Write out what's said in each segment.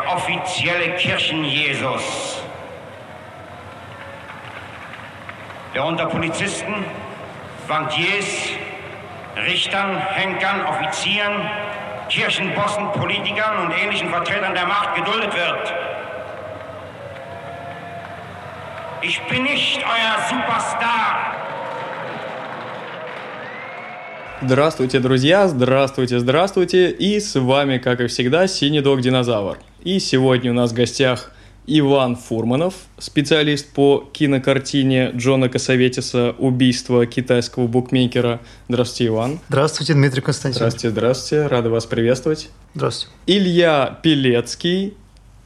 Der offizielle Kirchenjesus, der unter Polizisten, Bankiers, Richtern, Henkern, Offizieren, Kirchenbossen, Politikern und ähnlichen Vertretern der Macht geduldet wird. Ich bin nicht euer Superstar. Здравствуйте, друзья! Здравствуйте, здравствуйте! И с вами, как и всегда, Синий Дог Динозавр. И сегодня у нас в гостях Иван Фурманов, специалист по кинокартине Джона Косоветиса «Убийство китайского букмекера». Здравствуйте, Иван. Здравствуйте, Дмитрий Константинович. Здравствуйте, здравствуйте. Рады вас приветствовать. Здравствуйте. Илья Пелецкий.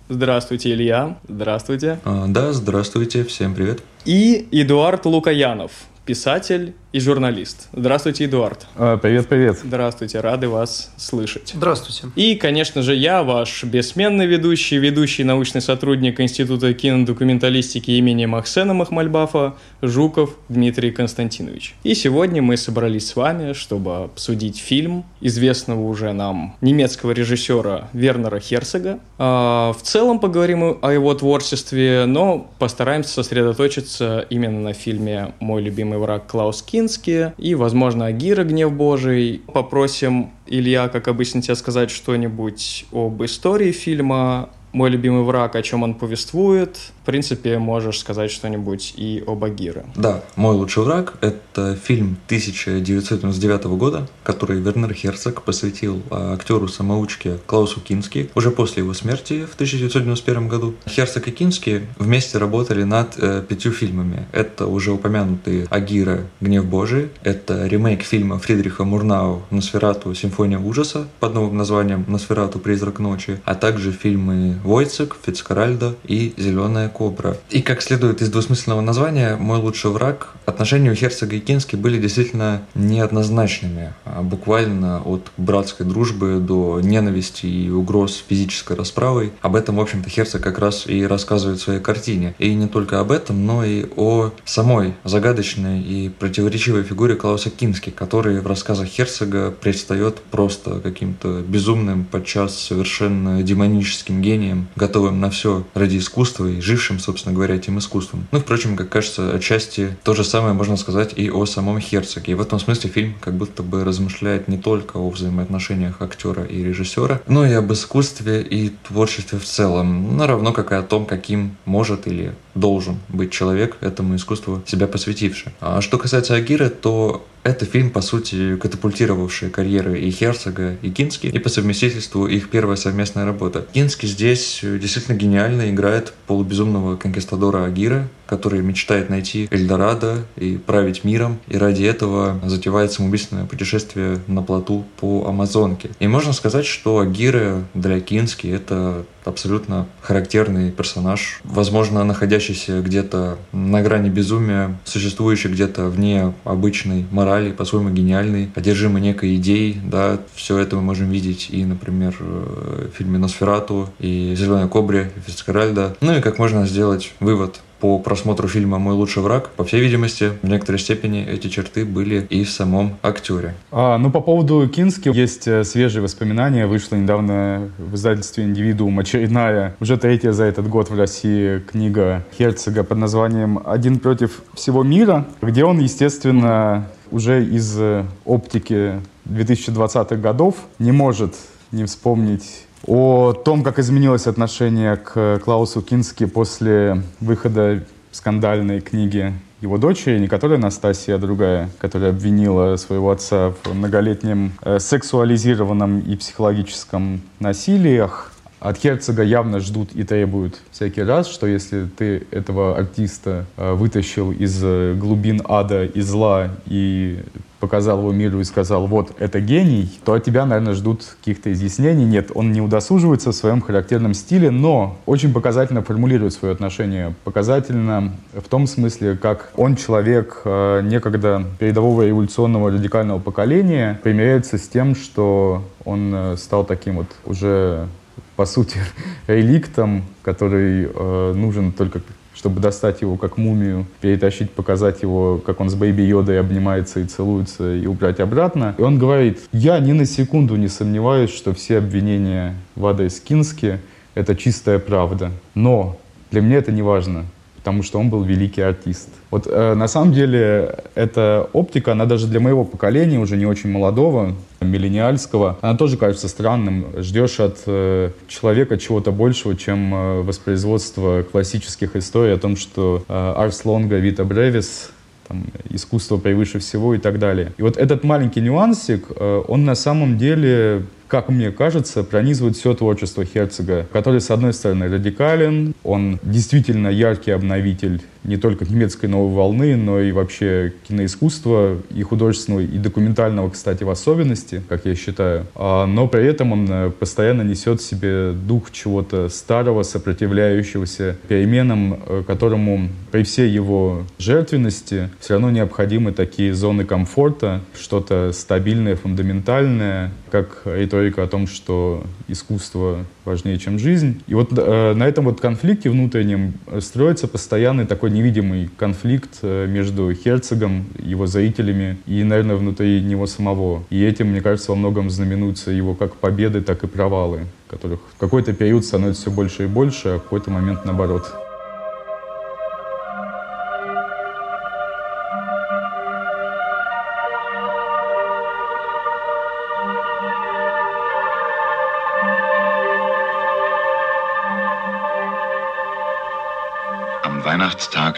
Здравствуйте, Илья. Здравствуйте. А, да, здравствуйте, всем привет. И Эдуард Лукаянов, писатель и журналист. Здравствуйте, Эдуард. А, Привет, привет. Здравствуйте, рады вас слышать. Здравствуйте. И, конечно же, я, ваш бессменный ведущий, ведущий научный сотрудник Института кинодокументалистики имени Махсена Махмальбафа, Жуков Дмитрий Константинович. И сегодня мы собрались с вами, чтобы обсудить фильм известного уже нам немецкого режиссера Вернера Херцога. А, В целом поговорим о его творчестве, но постараемся сосредоточиться именно на фильме «Мой любимый враг Клаус Кински» и, возможно, Агира «Гнев Божий». Попросим Илья, как обычно, тебе сказать что-нибудь об истории фильма, мой любимый враг, о чем он повествует. В принципе, можешь сказать что-нибудь и об Агире. Да, «Мой лучший враг» — это фильм 1999 года, который Вернер Херцог посвятил а, актеру-самоучке Клаусу Кински уже после его смерти в 1991 году. Херцог и Кински вместе работали над э, пятью фильмами. Это уже упомянутые «Агира. Гнев Божий», это ремейк фильма Фридриха Мурнау «Носферату. Симфония ужаса» под новым названием «Носферату. Призрак ночи», а также фильмы «Войцек», «Фицкаральдо» и «Зеленая кобра». И как следует из двусмысленного названия, «Мой лучший враг», отношения у Херцога и Кински были действительно неоднозначными, а буквально от братской дружбы до ненависти и угроз физической расправой. Об этом, в общем-то, Херцог как раз и рассказывает в своей картине. И не только об этом, но и о самой загадочной и противоречивой фигуре Клауса Кински, который в рассказах Херцога предстает просто каким-то безумным, подчас совершенно демоническим гением, готовым на все ради искусства и жившим, собственно говоря, этим искусством. Ну, впрочем, как кажется, отчасти то же самое можно сказать и о самом Херцоге. И в этом смысле фильм как будто бы размышляет не только о взаимоотношениях актера и режиссера, но и об искусстве и творчестве в целом, равно как и о том, каким может или должен быть человек этому искусству себя посвятивший. А что касается Агиры, то это фильм, по сути, катапультировавший карьеры и Херцога, и Кински, и по совместительству их первая совместная работа. Кински здесь действительно гениально играет полубезумного конкистадора Агира, который мечтает найти Эльдорадо и править миром, и ради этого затевает самоубийственное путешествие на плоту по Амазонке. И можно сказать, что Агира для Кински это абсолютно характерный персонаж, возможно, находящийся где-то на грани безумия, существующий где-то вне обычной морали, по-своему гениальный, одержимый некой идеей, да, все это мы можем видеть и, например, в фильме «Носферату», и «Зеленой кобре», и «Фицкаральда». Ну и как можно сделать вывод по просмотру фильма «Мой лучший враг», по всей видимости, в некоторой степени эти черты были и в самом актере. А, ну, по поводу Кински есть э, свежие воспоминания. Вышла недавно в издательстве «Индивидуум» очередная, уже третья за этот год в России книга Херцога под названием «Один против всего мира», где он, естественно, уже из э, оптики 2020-х годов не может не вспомнить о том, как изменилось отношение к Клаусу Кински после выхода скандальной книги его дочери, не которая Настасья, а другая, которая обвинила своего отца в многолетнем э, сексуализированном и психологическом насилиях. От Херцога явно ждут и требуют всякий раз, что если ты этого артиста э, вытащил из э, глубин ада и зла и показал его миру и сказал, вот, это гений, то от тебя, наверное, ждут каких-то изъяснений. Нет, он не удосуживается в своем характерном стиле, но очень показательно формулирует свое отношение. Показательно в том смысле, как он человек э, некогда передового революционного радикального поколения примиряется с тем, что он э, стал таким вот уже, по сути, реликтом, который э, нужен только чтобы достать его как мумию, перетащить, показать его, как он с Бэйби Йодой обнимается и целуется, и убрать обратно. И он говорит, я ни на секунду не сомневаюсь, что все обвинения в адрес Кински — это чистая правда. Но для меня это не важно потому что он был великий артист. Вот э, на самом деле эта оптика, она даже для моего поколения, уже не очень молодого, миллениальского, она тоже кажется странным. Ждешь от э, человека чего-то большего, чем э, воспроизводство классических историй о том, что э, Арс Лонга, Вита Бревис там, искусство превыше всего и так далее. И вот этот маленький нюансик, э, он на самом деле как мне кажется, пронизывает все творчество Херцога, который, с одной стороны, радикален, он действительно яркий обновитель не только немецкой новой волны, но и вообще киноискусства, и художественного, и документального, кстати, в особенности, как я считаю. А, но при этом он э, постоянно несет в себе дух чего-то старого, сопротивляющегося переменам, э, которому при всей его жертвенности все равно необходимы такие зоны комфорта, что-то стабильное, фундаментальное, как риторика о том, что искусство важнее, чем жизнь. И вот э, на этом вот конфликте внутреннем строится постоянный такой невидимый конфликт э, между Херцогом, его зрителями и, наверное, внутри него самого. И этим, мне кажется, во многом знаменуются его как победы, так и провалы, которых в какой-то период становится все больше и больше, а в какой-то момент наоборот.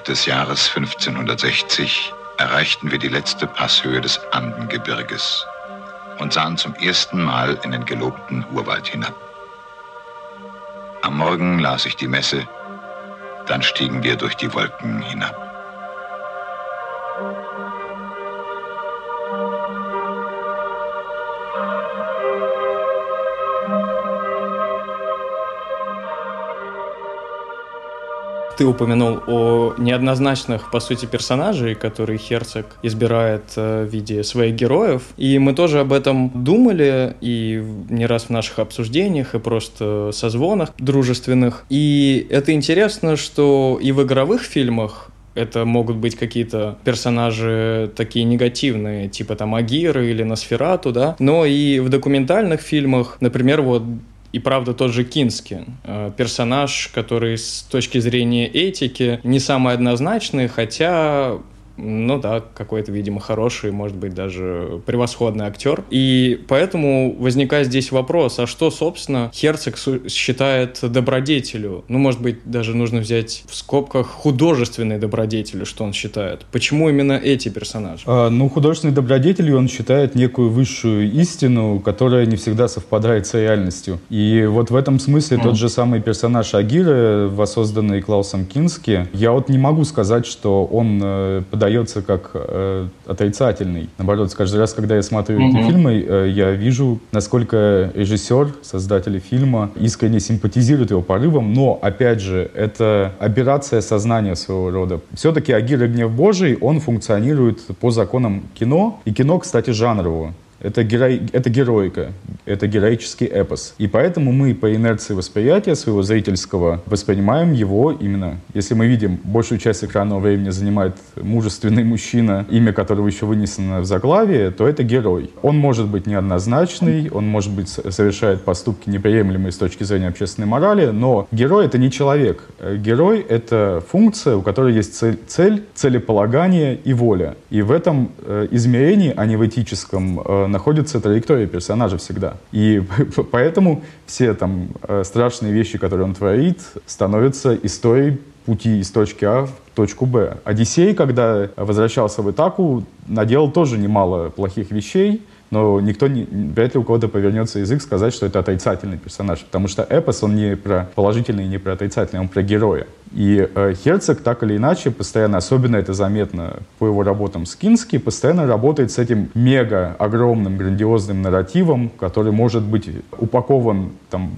Des Jahres 1560 erreichten wir die letzte Passhöhe des Andengebirges und sahen zum ersten Mal in den gelobten Urwald hinab. Am Morgen las ich die Messe, dann stiegen wir durch die Wolken hinab. Ты упомянул о неоднозначных, по сути, персонажей, которые Херцог избирает э, в виде своих героев. И мы тоже об этом думали, и не раз в наших обсуждениях, и просто созвонах дружественных. И это интересно, что и в игровых фильмах это могут быть какие-то персонажи такие негативные, типа там Агиры или Носферату, да, но и в документальных фильмах, например, вот и правда тот же Кински, э, персонаж, который с точки зрения этики не самый однозначный, хотя ну да, какой-то, видимо, хороший, может быть, даже превосходный актер. И поэтому возникает здесь вопрос, а что, собственно, Херцог считает добродетелю? Ну, может быть, даже нужно взять в скобках художественной добродетелю, что он считает. Почему именно эти персонажи? А, ну, художественной добродетелью он считает некую высшую истину, которая не всегда совпадает с реальностью. И вот в этом смысле mm. тот же самый персонаж Агиры, воссозданный Клаусом Кински, я вот не могу сказать, что он э, подает подается как э, отрицательный. Наоборот, каждый раз, когда я смотрю mm-hmm. эти фильмы, э, я вижу, насколько режиссер, создатели фильма искренне симпатизирует его порывам, но, опять же, это операция сознания своего рода. Все-таки «Агир и гнев Божий», он функционирует по законам кино, и кино, кстати, жанрового. Это, геро... это героика, это героический эпос. И поэтому мы по инерции восприятия своего зрительского воспринимаем его именно. Если мы видим, большую часть экранного времени занимает мужественный мужчина, имя которого еще вынесено в заглавие, то это герой. Он может быть неоднозначный, он может быть совершает поступки неприемлемые с точки зрения общественной морали, но герой это не человек. Герой это функция, у которой есть цель, цель целеполагание и воля. И в этом э, измерении, а не в этическом, э, находится траектория персонажа всегда. И поэтому все там э, страшные вещи, которые он творит, становятся историей пути из точки А в точку Б. Одиссей, когда возвращался в Итаку, наделал тоже немало плохих вещей, но никто не, вряд ли у кого-то повернется язык сказать, что это отрицательный персонаж, потому что эпос, он не про положительный не про отрицательный, он про героя. И э, Херцог так или иначе постоянно, особенно это заметно по его работам с Кински, постоянно работает с этим мега огромным грандиозным нарративом, который может быть упакован там,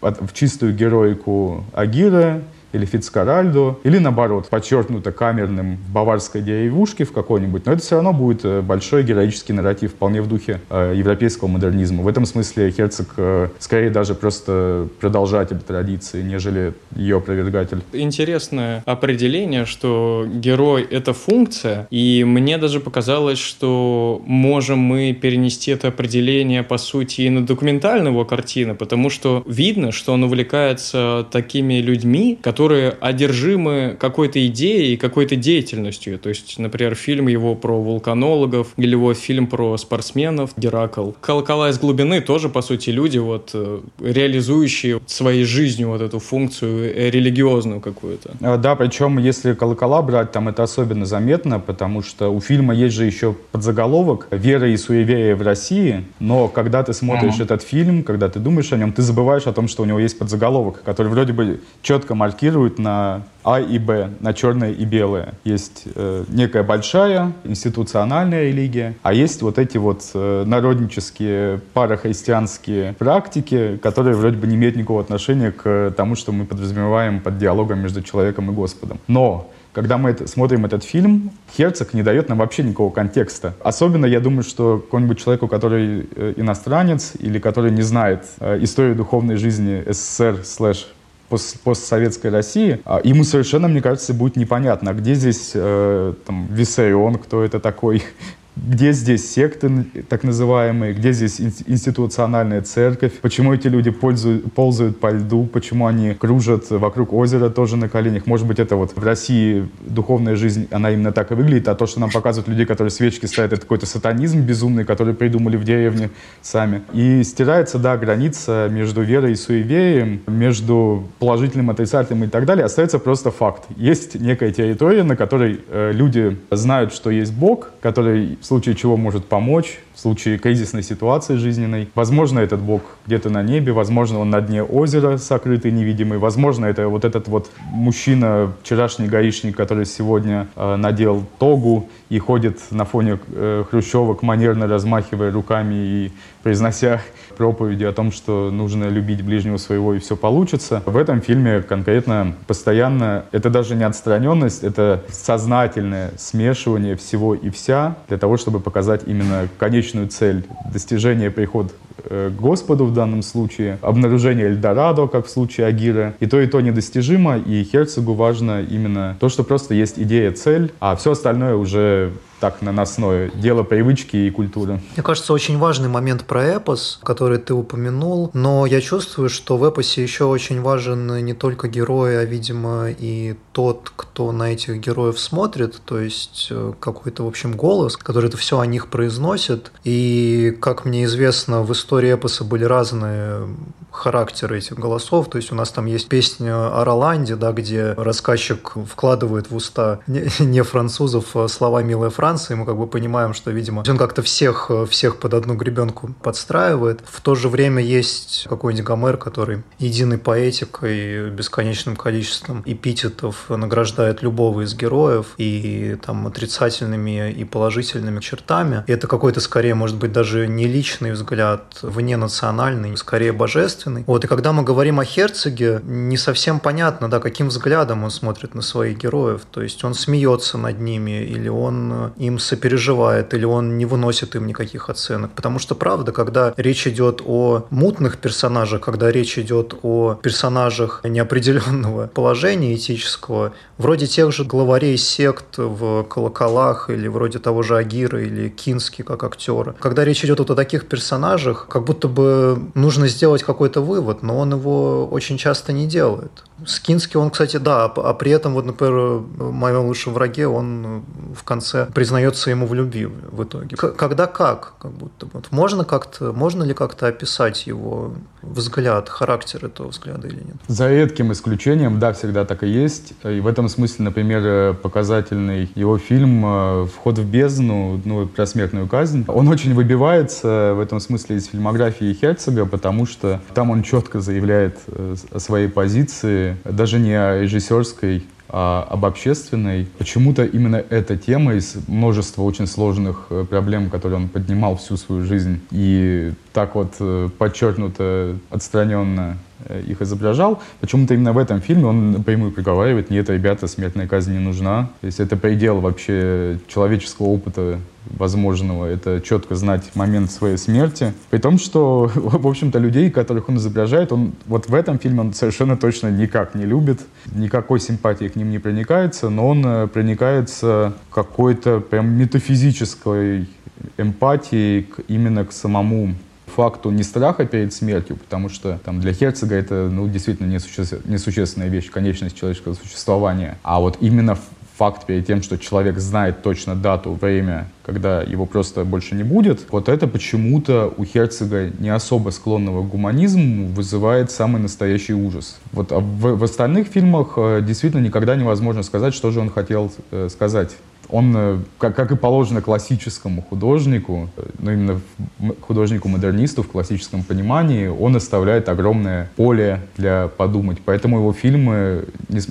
в, в чистую героику Агира, или Фицкаральдо, или наоборот, подчеркнуто камерным в баварской деревушке в какой-нибудь, но это все равно будет э, большой героический нарратив, вполне в духе э, европейского модернизма. В этом смысле Херцог э, скорее даже просто продолжатель традиции, нежели ее опровергатель. Интересное определение, что герой — это функция, и мне даже показалось, что можем мы перенести это определение, по сути, и на документальную его картину, потому что видно, что он увлекается такими людьми, которые одержимы какой-то идеей и какой-то деятельностью. То есть, например, фильм его про вулканологов или его фильм про спортсменов «Геракл». «Колокола из глубины» тоже, по сути, люди, вот, э, реализующие своей жизнью вот эту функцию э, религиозную какую-то. А, да, причем, если «Колокола» брать, там это особенно заметно, потому что у фильма есть же еще подзаголовок «Вера и суеверие в России», но когда ты смотришь uh-huh. этот фильм, когда ты думаешь о нем, ты забываешь о том, что у него есть подзаголовок, который вроде бы четко маркирует на а и Б, на черное и белое. Есть э, некая большая институциональная религия, а есть вот эти вот э, народнические парахристианские практики, которые вроде бы не имеют никакого отношения к тому, что мы подразумеваем под диалогом между человеком и Господом. Но когда мы это, смотрим этот фильм, Херцог не дает нам вообще никакого контекста. Особенно, я думаю, что какому-нибудь человеку, который э, иностранец или который не знает э, историю духовной жизни СССР слэш постсоветской России, а ему совершенно, мне кажется, будет непонятно, а где здесь э, там, Виссарион, кто это такой, где здесь секты так называемые, где здесь институциональная церковь, почему эти люди пользуют, ползают по льду, почему они кружат вокруг озера тоже на коленях. Может быть, это вот в России духовная жизнь, она именно так и выглядит, а то, что нам показывают людей, которые свечки ставят, это какой-то сатанизм безумный, который придумали в деревне сами. И стирается, да, граница между верой и суеверием, между положительным, отрицательным и так далее, остается просто факт. Есть некая территория, на которой э, люди знают, что есть Бог, который в случае чего может помочь, в случае кризисной ситуации жизненной. Возможно, этот Бог где-то на небе, возможно, он на дне озера сокрытый, невидимый, возможно, это вот этот вот мужчина, вчерашний гаишник, который сегодня э, надел тогу и ходит на фоне э, хрущевок, манерно размахивая руками и произнося проповеди о том, что нужно любить ближнего своего и все получится. В этом фильме конкретно постоянно, это даже не отстраненность, это сознательное смешивание всего и вся для того, чтобы показать именно конечную цель достижения приход э, к Господу в данном случае, обнаружение Эльдорадо, как в случае Агира. И то, и то недостижимо, и Херцогу важно именно то, что просто есть идея, цель, а все остальное уже так наносное. Дело привычки и культуры. Мне кажется, очень важный момент про эпос, который ты упомянул, но я чувствую, что в эпосе еще очень важен не только герой, а, видимо, и тот, кто на этих героев смотрит, то есть э, какой-то, в общем, голос, который это все о них произносит. И, как мне известно, в истории эпоса были разные характеры этих голосов. То есть у нас там есть песня о Роланде, да, где рассказчик вкладывает в уста не французов а слова «Милая Франция», и мы как бы понимаем, что, видимо, он как-то всех, всех под одну гребенку подстраивает. В то же время есть какой-нибудь Гомер, который единой поэтикой, бесконечным количеством эпитетов награждает любого из героев и там отрицательными и положительными чертами. И это какой-то скорее, может быть, даже не личный взгляд, вне национальный, скорее божественный. Вот, и когда мы говорим о Херцоге, не совсем понятно, да, каким взглядом он смотрит на своих героев. То есть он смеется над ними, или он им сопереживает, или он не выносит им никаких оценок. Потому что, правда, когда речь идет о мутных персонажах, когда речь идет о персонажах неопределенного положения этического, вроде тех же главарей сект в «Колоколах» или вроде того же Агира или Кински как актера, когда речь идет вот о таких персонажах, как будто бы нужно сделать какой-то вывод, но он его очень часто не делает. Скинский он, кстати, да, а при этом, вот, например, в моем лучшем враге он в конце признается ему в любви в итоге. К- когда как, как будто вот. Можно как-то, можно ли как-то описать его взгляд, характер этого взгляда или нет? За редким исключением, да, всегда так и есть. И в этом смысле, например, показательный его фильм э, «Вход в бездну», ну, про смертную казнь, он очень выбивается в этом смысле из фильмографии Херцога, потому что там он четко заявляет э, о своей позиции, даже не о режиссерской, об общественной. Почему-то именно эта тема из множества очень сложных э, проблем, которые он поднимал всю свою жизнь, и так вот э, подчеркнуто, отстраненно их изображал. Почему-то именно в этом фильме он напрямую приговаривает, нет, ребята, смертная казнь не нужна. То есть это предел вообще человеческого опыта возможного, это четко знать момент своей смерти. При том, что, в общем-то, людей, которых он изображает, он вот в этом фильме он совершенно точно никак не любит, никакой симпатии к ним не проникается, но он э, проникается какой-то прям метафизической эмпатией именно к самому факту не страха перед смертью, потому что там, для Херцога это ну, действительно несуществен, несущественная вещь, конечность человеческого существования. А вот именно факт перед тем, что человек знает точно дату, время, когда его просто больше не будет, вот это почему-то у Херцога, не особо склонного к гуманизму, вызывает самый настоящий ужас. Вот а в, в остальных фильмах э, действительно никогда невозможно сказать, что же он хотел э, сказать. Он, э, как, как и положено классическому художнику, ну именно художнику-модернисту в классическом понимании, он оставляет огромное поле для подумать. Поэтому его фильмы,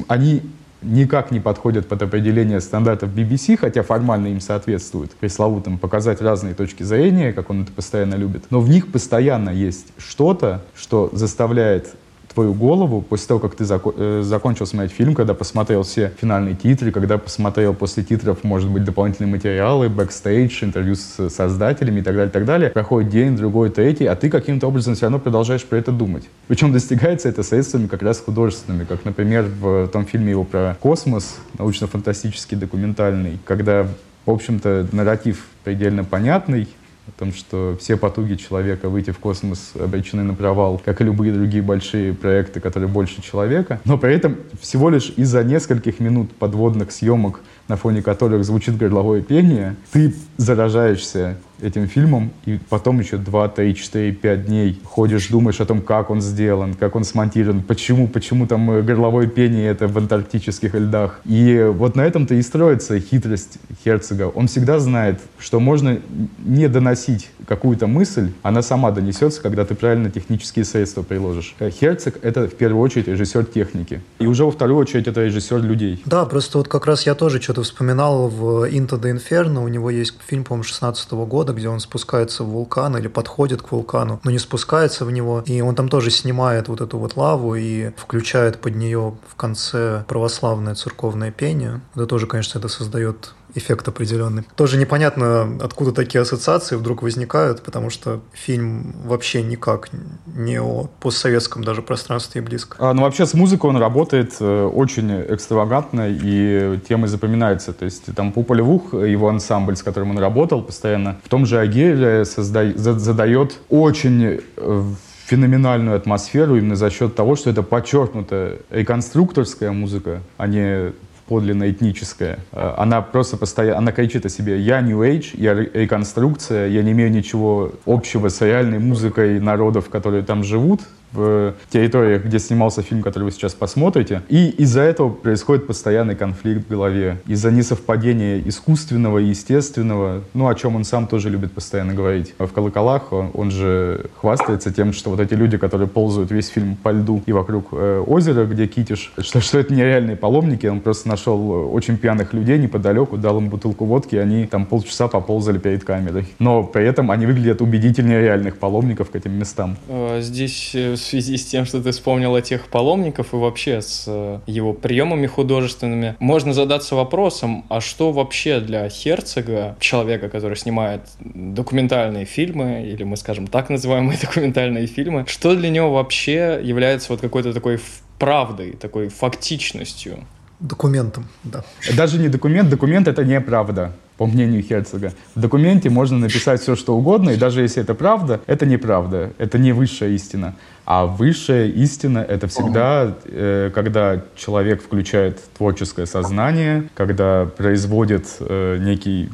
они никак не подходят под определение стандартов BBC, хотя формально им соответствуют, пресловутым, показать разные точки зрения, как он это постоянно любит. Но в них постоянно есть что-то, что заставляет твою голову после того, как ты зако- э, закончил смотреть фильм, когда посмотрел все финальные титры, когда посмотрел после титров, может быть, дополнительные материалы, бэкстейдж, интервью с создателями и так далее, и так далее. Проходит день, другой, третий, а ты каким-то образом все равно продолжаешь про это думать. Причем достигается это средствами как раз художественными, как, например, в том фильме его про космос, научно-фантастический, документальный, когда в общем-то, нарратив предельно понятный, о том, что все потуги человека выйти в космос обречены на провал, как и любые другие большие проекты, которые больше человека. Но при этом всего лишь из-за нескольких минут подводных съемок, на фоне которых звучит горловое пение, ты заражаешься этим фильмом, и потом еще 2, 3, 4, 5 дней ходишь, думаешь о том, как он сделан, как он смонтирован, почему, почему там э, горловое пение это в антарктических льдах. И вот на этом-то и строится хитрость Херцога. Он всегда знает, что можно не доносить какую-то мысль, она сама донесется, когда ты правильно технические средства приложишь. Э, Херцог — это в первую очередь режиссер техники. И уже во вторую очередь это режиссер людей. Да, просто вот как раз я тоже что-то вспоминал в «Into the Inferno». У него есть фильм, по-моему, 16 года, где он спускается в вулкан или подходит к вулкану, но не спускается в него. И он там тоже снимает вот эту вот лаву и включает под нее в конце православное церковное пение. Это тоже, конечно, это создает эффект определенный. Тоже непонятно, откуда такие ассоциации вдруг возникают, потому что фильм вообще никак не о постсоветском даже пространстве и близко. А, ну, вообще с музыкой он работает э, очень экстравагантно, и темы запоминаются. То есть там Пупа Львух, его ансамбль, с которым он работал постоянно, в том же Агире созда... задает очень э, феноменальную атмосферу именно за счет того, что это подчеркнуто реконструкторская музыка, а не подлинно этническая. Э, она просто постоянно, она кричит о себе «я New Age, я реконструкция, я не имею ничего общего с реальной музыкой народов, которые там живут, в территориях, где снимался фильм, который вы сейчас посмотрите. И из-за этого происходит постоянный конфликт в голове. Из-за несовпадения искусственного и естественного, ну, о чем он сам тоже любит постоянно говорить. В «Колоколах» он же хвастается тем, что вот эти люди, которые ползают весь фильм по льду и вокруг э, озера, где Китиш, что, что это нереальные паломники. Он просто нашел очень пьяных людей неподалеку, дал им бутылку водки, и они там полчаса поползали перед камерой. Но при этом они выглядят убедительнее реальных паломников к этим местам. Э, здесь э, связи с тем, что ты вспомнил о тех паломников и вообще с э, его приемами художественными, можно задаться вопросом, а что вообще для Херцога, человека, который снимает документальные фильмы, или мы скажем так называемые документальные фильмы, что для него вообще является вот какой-то такой правдой, такой фактичностью? Документом, да. Даже не документ, документ это не правда по мнению Херцога. В документе можно написать все, что угодно, и даже если это правда, это неправда, это не высшая истина. А высшая истина — это всегда, э, когда человек включает творческое сознание, когда производит э, некий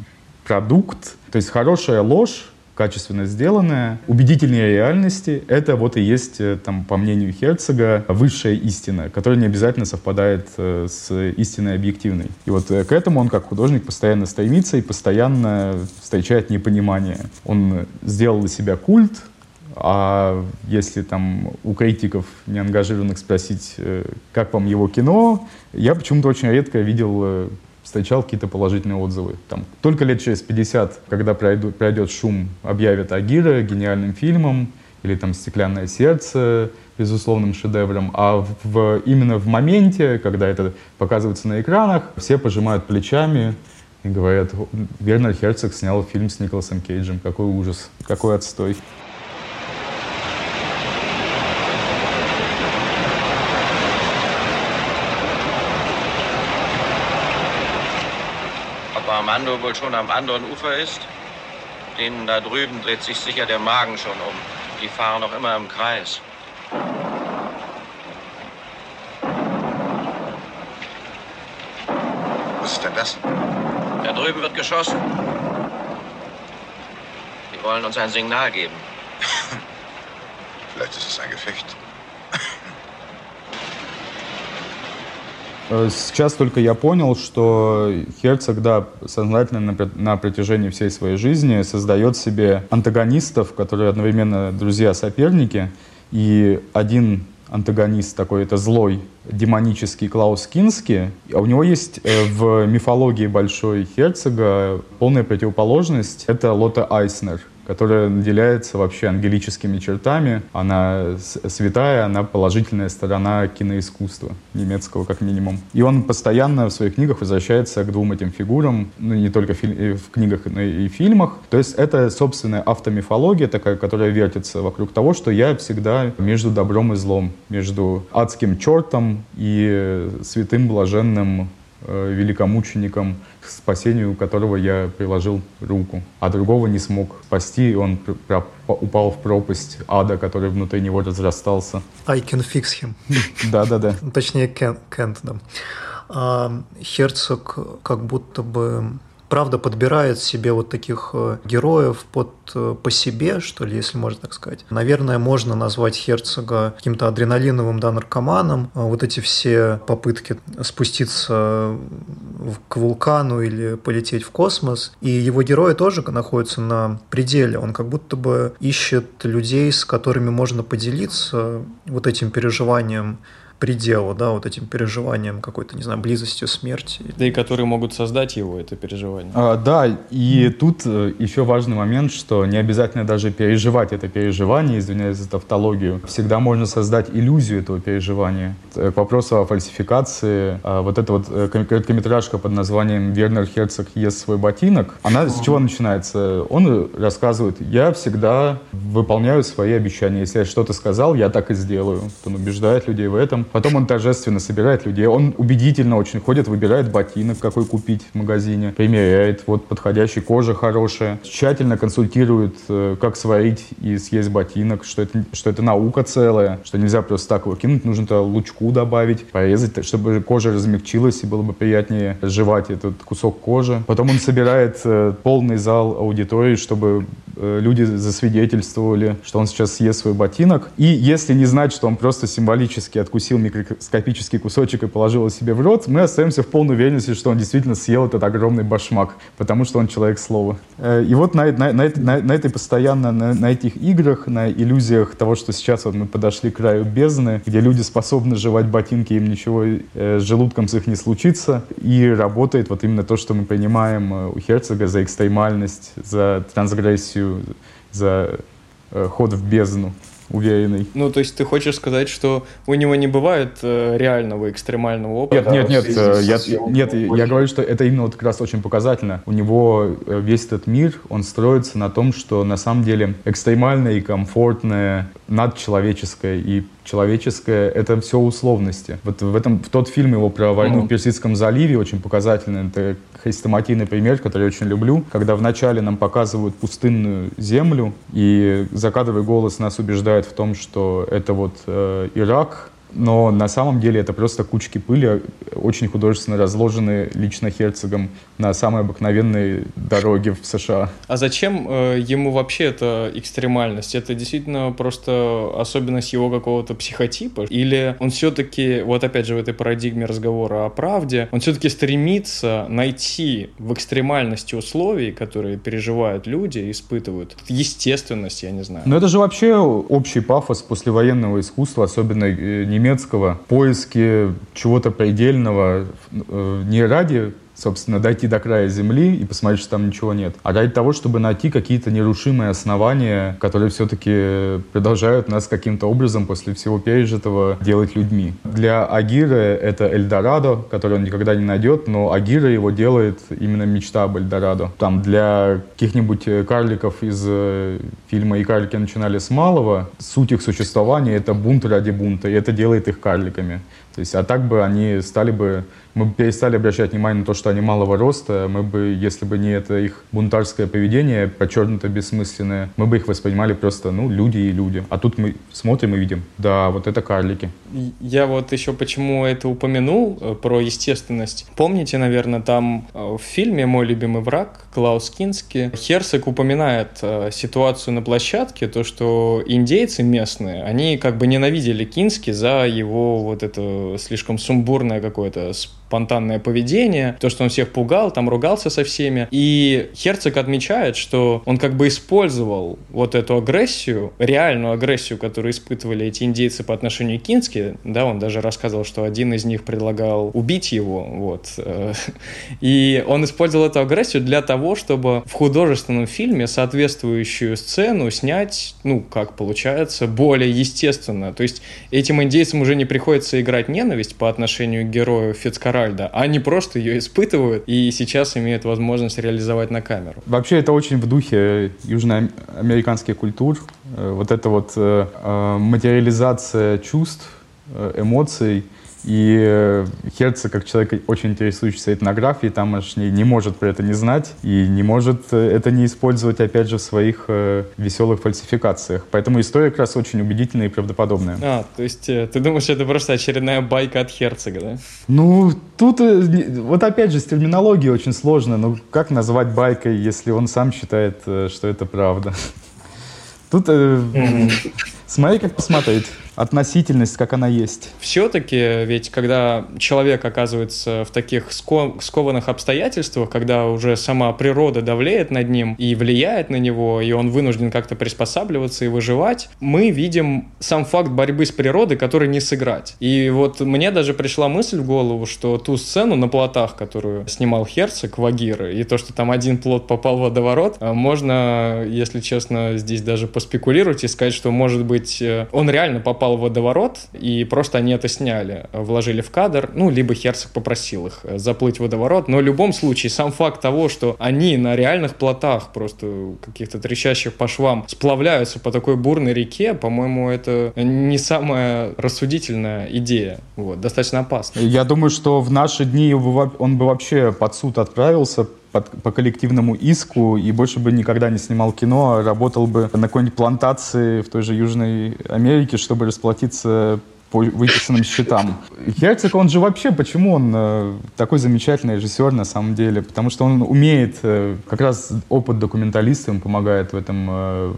продукт. То есть хорошая ложь качественно сделанная, убедительнее реальности, это вот и есть, э, там, по мнению Херцога, высшая истина, которая не обязательно совпадает э, с истиной объективной. И вот э, к этому он, как художник, постоянно стремится и постоянно встречает непонимание. Он сделал для себя культ, а если там у критиков неангажированных спросить, как вам его кино, я почему-то очень редко видел встречал какие-то положительные отзывы. Там, только лет через 50, когда пройдет, пройдет шум, объявят Агира гениальным фильмом, или там «Стеклянное сердце», безусловным шедевром, а в, в, именно в моменте, когда это показывается на экранах, все пожимают плечами и говорят, Вернер Херцог снял фильм с Николасом Кейджем, какой ужас, какой отстой. Ob Armando wohl schon am anderen Ufer ist? Denen da drüben dreht sich sicher der Magen schon um. Die fahren noch immer im Kreis. Was ist denn das? Da drüben wird geschossen. Die wollen uns ein Signal geben. Vielleicht ist es ein Gefecht. Сейчас только я понял, что Херцог, да, сознательно на, на протяжении всей своей жизни создает себе антагонистов, которые одновременно друзья-соперники, и один антагонист такой, это злой демонический Клаус Кински. А у него есть э, в мифологии большой Херцога полная противоположность. Это Лота Айснер которая наделяется вообще ангелическими чертами. Она святая, она положительная сторона киноискусства немецкого как минимум. И он постоянно в своих книгах возвращается к двум этим фигурам, ну не только в книгах, но и в фильмах. То есть это собственная автомифология такая, которая вертится вокруг того, что я всегда между добром и злом, между адским чертом и святым блаженным великомучеником, к спасению которого я приложил руку, а другого не смог спасти, и он упал в пропасть ада, который внутри него разрастался. I can fix him. Да-да-да. Точнее, can't, да. А Херцог как будто бы правда подбирает себе вот таких э, героев под э, по себе, что ли, если можно так сказать. Наверное, можно назвать Херцога каким-то адреналиновым да, наркоманом. А вот эти все попытки спуститься к вулкану или полететь в космос. И его герои тоже находятся на пределе. Он как будто бы ищет людей, с которыми можно поделиться вот этим переживанием пределу, да, вот этим переживанием какой-то, не знаю, близостью смерти. Да и которые могут создать его, это переживание. А, да, и тут э, еще важный момент, что не обязательно даже переживать это переживание, извиняюсь за тавтологию. Всегда можно создать иллюзию этого переживания. К вопросу о фальсификации, а, вот эта вот э, короткометражка под названием «Вернер Херцог ест свой ботинок», она с чего начинается? Он рассказывает, я всегда выполняю свои обещания. Если я что-то сказал, я так и сделаю. Он убеждает людей в этом. Потом он торжественно собирает людей. Он убедительно очень ходит, выбирает ботинок, какой купить в магазине, примеряет, вот подходящий, кожа хорошая. Тщательно консультирует, э, как сварить и съесть ботинок, что это, что это наука целая, что нельзя просто так его кинуть, нужно то лучку добавить, порезать, чтобы кожа размягчилась и было бы приятнее жевать этот кусок кожи. Потом он собирает э, полный зал аудитории, чтобы люди засвидетельствовали, что он сейчас съест свой ботинок. И если не знать, что он просто символически откусил микроскопический кусочек и положил его себе в рот, мы остаемся в полной уверенности, что он действительно съел этот огромный башмак, потому что он человек слова. Э, и вот на, на, на, на, этой постоянно, на, на этих играх, на иллюзиях того, что сейчас вот мы подошли к краю бездны, где люди способны жевать ботинки, им ничего э, с желудком с их не случится, и работает вот именно то, что мы понимаем э, у Херцога за экстремальность, за трансгрессию, за э, ход в бездну уверенный. Ну, то есть ты хочешь сказать, что у него не бывает э, реального экстремального опыта? Нет, нет, нет, э, я, нет, я говорю, что это именно вот как раз очень показательно. У него э, весь этот мир, он строится на том, что на самом деле экстремальное и комфортное, надчеловеческое и человеческое — это все условности. Вот в, этом, в тот фильм его про войну mm-hmm. в Персидском заливе очень показательный. Это хрестоматийный пример, который я очень люблю, когда вначале нам показывают пустынную землю, и закадровый голос нас убеждает в том, что это вот э, Ирак, но на самом деле это просто кучки пыли, очень художественно разложенные лично Херцогом на самой обыкновенной дороге в США. А зачем э, ему вообще эта экстремальность? Это действительно просто особенность его какого-то психотипа? Или он все-таки, вот опять же в этой парадигме разговора о правде, он все-таки стремится найти в экстремальности условий, которые переживают люди, испытывают, естественность, я не знаю. Но это же вообще общий пафос послевоенного искусства, особенно э, немецкого, поиски чего-то предельного э, не ради собственно, дойти до края земли и посмотреть, что там ничего нет, а ради того, чтобы найти какие-то нерушимые основания, которые все-таки продолжают нас каким-то образом после всего пережитого делать людьми. Для Агиры это Эльдорадо, который он никогда не найдет, но Агира его делает именно мечта об Эльдорадо. Там для каких-нибудь карликов из э, фильма «И карлики начинали с малого», суть их существования — это бунт ради бунта, и это делает их карликами. То есть, а так бы они стали бы мы бы перестали обращать внимание на то, что они малого роста. Мы бы, если бы не это их бунтарское поведение, подчеркнуто бессмысленное, мы бы их воспринимали просто, ну, люди и люди. А тут мы смотрим и видим, да, вот это карлики. Я вот еще почему это упомянул, э, про естественность. Помните, наверное, там э, в фильме «Мой любимый враг» Клаус Кински Херцог упоминает э, ситуацию на площадке, то, что индейцы местные, они как бы ненавидели Кински за его вот это слишком сумбурное какое-то спонтанное поведение, то, что он всех пугал, там ругался со всеми. И Херцог отмечает, что он как бы использовал вот эту агрессию, реальную агрессию, которую испытывали эти индейцы по отношению к Кински, да, он даже рассказывал, что один из них предлагал убить его, вот. И он использовал эту агрессию для того, чтобы в художественном фильме соответствующую сцену снять, ну, как получается, более естественно. То есть этим индейцам уже не приходится играть ненависть по отношению к герою Фицкара Геральда. Они просто ее испытывают и сейчас имеют возможность реализовать на камеру. Вообще это очень в духе южноамериканских культур. Э, вот эта вот э, э, материализация чувств, эмоций – и э, Херцог, как человек, очень интересующийся этнографией, тамошней, не может про это не знать и не может э, это не использовать, опять же, в своих э, веселых фальсификациях. Поэтому история как раз очень убедительная и правдоподобная. А, то есть э, ты думаешь, это просто очередная байка от Херцога, да? Ну, тут вот опять же с терминологией очень сложно. Ну, как назвать байкой, если он сам считает, что это правда? Тут э, смотри, как посмотреть относительность, как она есть. Все-таки, ведь когда человек оказывается в таких скованных обстоятельствах, когда уже сама природа давлеет над ним и влияет на него, и он вынужден как-то приспосабливаться и выживать, мы видим сам факт борьбы с природой, который не сыграть. И вот мне даже пришла мысль в голову, что ту сцену на плотах, которую снимал Херцог, Вагиры, и то, что там один плот попал в водоворот, а можно, если честно, здесь даже поспекулировать и сказать, что, может быть, э, он реально попал в водоворот, и просто они это сняли, вложили в кадр, ну, либо Херцог попросил их э, заплыть в водоворот, но в любом случае сам факт того, что они на реальных плотах, просто каких-то трещащих по швам, сплавляются по такой бурной реке, по-моему, это не самая рассудительная идея, вот, достаточно опасно. Я думаю, что в наши дни он бы вообще под суд отправился, под, по коллективному иску и больше бы никогда не снимал кино, а работал бы на какой-нибудь плантации в той же Южной Америке, чтобы расплатиться по выписанным счетам. Херцог, он же вообще, почему он э, такой замечательный режиссер на самом деле? Потому что он умеет, э, как раз опыт документалиста ему помогает в этом, э,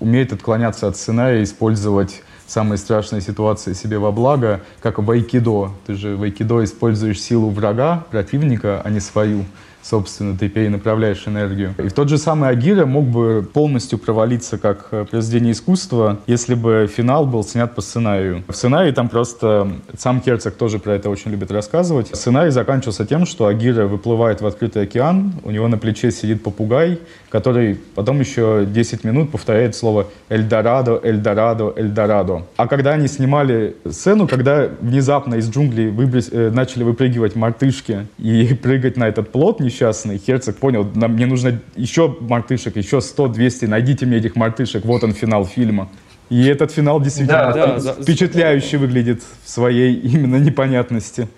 умеет отклоняться от сценария, использовать самые страшные ситуации себе во благо, как в айкидо. Ты же в айкидо используешь силу врага, противника, а не свою собственно, ты перенаправляешь энергию. И в тот же самый Агира мог бы полностью провалиться как э, произведение искусства, если бы финал был снят по сценарию. В сценарии там просто... Сам Керцог тоже про это очень любит рассказывать. Сценарий заканчивался тем, что Агира выплывает в открытый океан, у него на плече сидит попугай, который потом еще 10 минут повторяет слово «Эльдорадо, Эльдорадо, Эльдорадо». А когда они снимали сцену, когда внезапно из джунглей выброс... Э, начали выпрыгивать мартышки и прыгать на этот плот, несчастный. Херцог понял, нам, мне нужно еще мартышек, еще 100-200, найдите мне этих мартышек, вот он финал фильма. И этот финал действительно да, да, впечатляюще выглядит в своей именно непонятности.